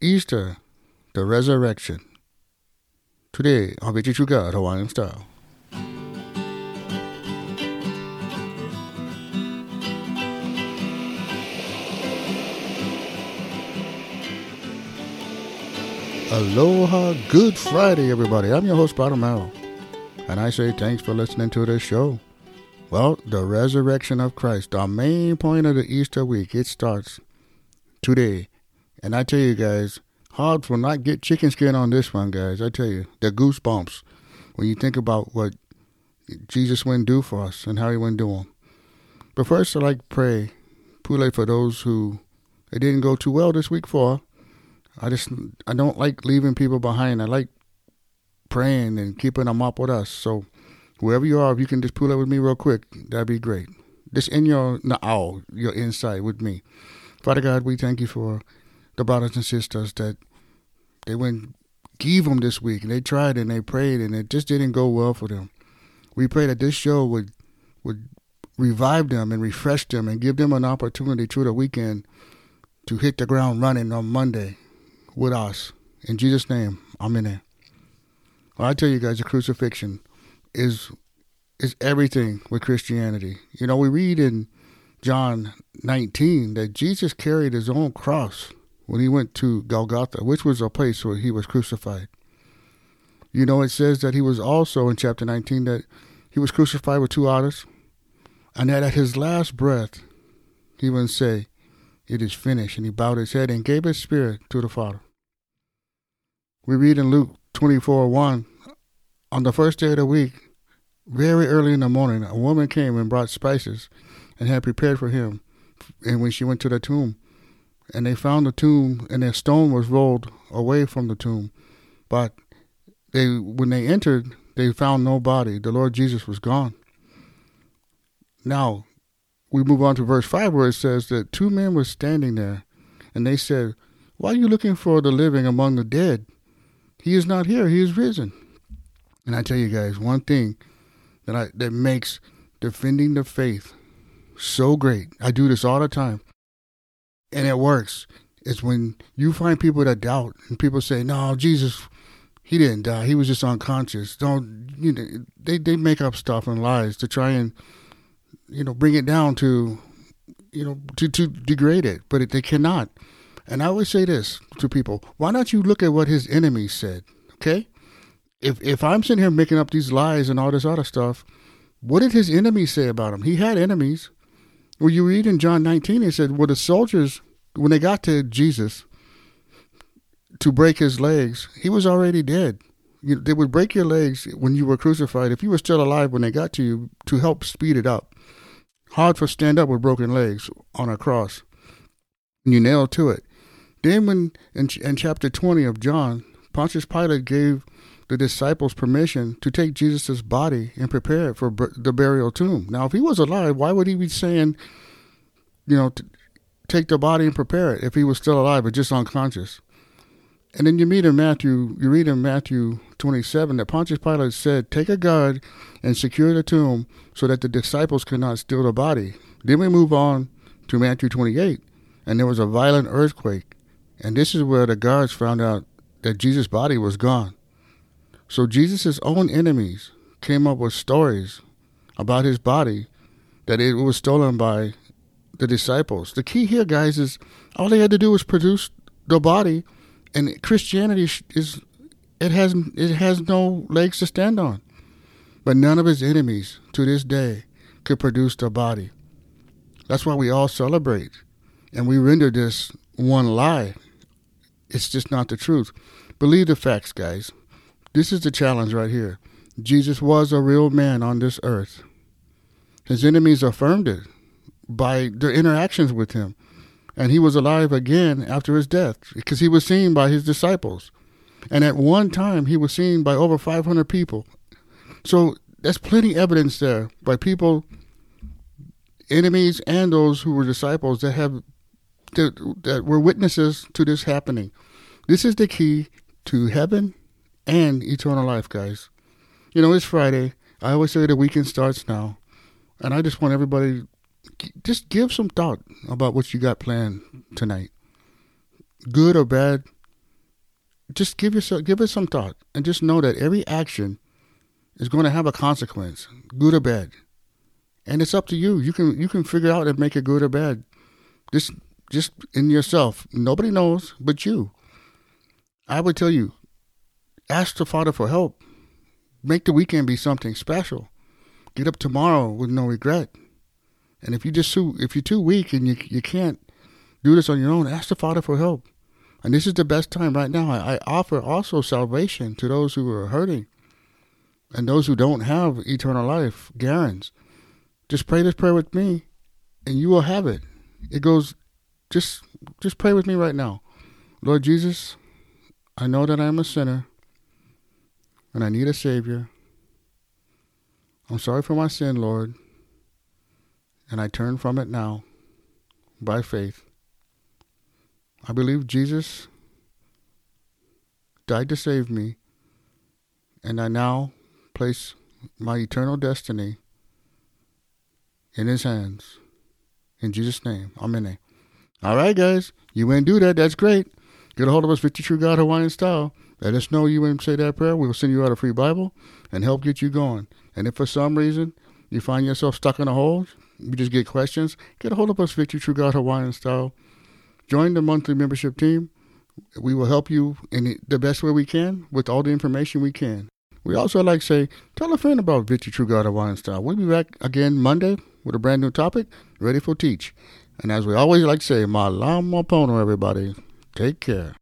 Easter, the resurrection. Today, I'll be teaching God Hawaiian style. Aloha, good Friday, everybody. I'm your host, Bottom Merrill, and I say thanks for listening to this show. Well, the resurrection of Christ, the main point of the Easter week, it starts today. And I tell you guys, Hobbs will not get chicken skin on this one, guys. I tell you, the goosebumps when you think about what Jesus went do for us and how he went do them. But first, I'd like to pray, pray for those who it didn't go too well this week for. I just I don't like leaving people behind. I like praying and keeping them up with us. So wherever you are, if you can just pull up with me real quick, that'd be great. Just in your now, your inside with me. Father God, we thank you for the brothers and sisters that they went give them this week and they tried and they prayed and it just didn't go well for them. We pray that this show would would revive them and refresh them and give them an opportunity through the weekend to hit the ground running on Monday with us. In Jesus' name, Amen. Well, I tell you guys, the crucifixion is is everything with Christianity. You know, we read in John 19 that Jesus carried his own cross when he went to Golgotha, which was a place where he was crucified. You know, it says that he was also in chapter 19 that he was crucified with two others, and that at his last breath, he would say, It is finished. And he bowed his head and gave his spirit to the Father. We read in Luke 24 1 On the first day of the week, very early in the morning, a woman came and brought spices and had prepared for him. And when she went to the tomb, and they found the tomb, and a stone was rolled away from the tomb. But they, when they entered, they found no body. The Lord Jesus was gone. Now, we move on to verse 5 where it says that two men were standing there, and they said, Why are you looking for the living among the dead? He is not here, he is risen. And I tell you guys, one thing that I that makes defending the faith so great. I do this all the time. And it works. It's when you find people that doubt and people say, No, Jesus he didn't die. He was just unconscious. Don't you know they, they make up stuff and lies to try and you know bring it down to you know to, to degrade it, but it, they cannot. And I always say this to people: Why don't you look at what his enemies said? Okay, if if I'm sitting here making up these lies and all this other stuff, what did his enemies say about him? He had enemies. Well, you read in John 19, he said, "Well, the soldiers when they got to Jesus to break his legs, he was already dead. You, they would break your legs when you were crucified. If you were still alive when they got to you, to help speed it up. Hard for stand up with broken legs on a cross. And you nailed to it. Then, when in, in chapter 20 of John, Pontius Pilate gave the disciples permission to take Jesus' body and prepare it for the burial tomb. Now, if he was alive, why would he be saying, you know, take the body and prepare it if he was still alive but just unconscious? And then you meet in Matthew, you read in Matthew 27 that Pontius Pilate said, Take a guard and secure the tomb so that the disciples cannot steal the body. Then we move on to Matthew 28, and there was a violent earthquake. And this is where the guards found out that Jesus' body was gone. So Jesus' own enemies came up with stories about his body that it was stolen by the disciples. The key here, guys, is all they had to do was produce the body and Christianity is it has it has no legs to stand on. But none of his enemies to this day could produce the body. That's why we all celebrate and we render this one lie. It's just not the truth. Believe the facts, guys. This is the challenge right here. Jesus was a real man on this earth. His enemies affirmed it by their interactions with him and he was alive again after his death because he was seen by his disciples. And at one time, he was seen by over 500 people. So that's plenty evidence there by people, enemies, and those who were disciples that have that, that were witnesses to this happening. This is the key to heaven and eternal life, guys. You know, it's Friday. I always say the weekend starts now. And I just want everybody just give some thought about what you got planned tonight. Good or bad, just give yourself give it some thought and just know that every action is going to have a consequence, good or bad. And it's up to you. You can you can figure out and make it good or bad. Just just in yourself. Nobody knows but you. I would tell you, ask the Father for help. Make the weekend be something special. Get up tomorrow with no regret. And if you just if you're too weak and you you can't do this on your own, ask the Father for help. And this is the best time right now. I, I offer also salvation to those who are hurting and those who don't have eternal life, Garens. Just pray this prayer with me and you will have it. It goes just just pray with me right now. Lord Jesus, I know that I am a sinner and I need a savior. I'm sorry for my sin, Lord, and I turn from it now by faith. I believe Jesus died to save me, and I now place my eternal destiny in His hands. In Jesus' name, Amen. All right, guys, you went do that. That's great. Get a hold of us, Victory True God Hawaiian Style. Let us know you went say that prayer. We will send you out a free Bible and help get you going. And if for some reason you find yourself stuck in a hole, you just get questions, get a hold of us, Victory True God Hawaiian Style. Join the monthly membership team. We will help you in the best way we can with all the information we can. We also like to say, tell a friend about Victory True God Hawaiian Style. We'll be back again Monday with a brand new topic, ready for teach. And as we always like to say, Malama Pono, everybody. Take care.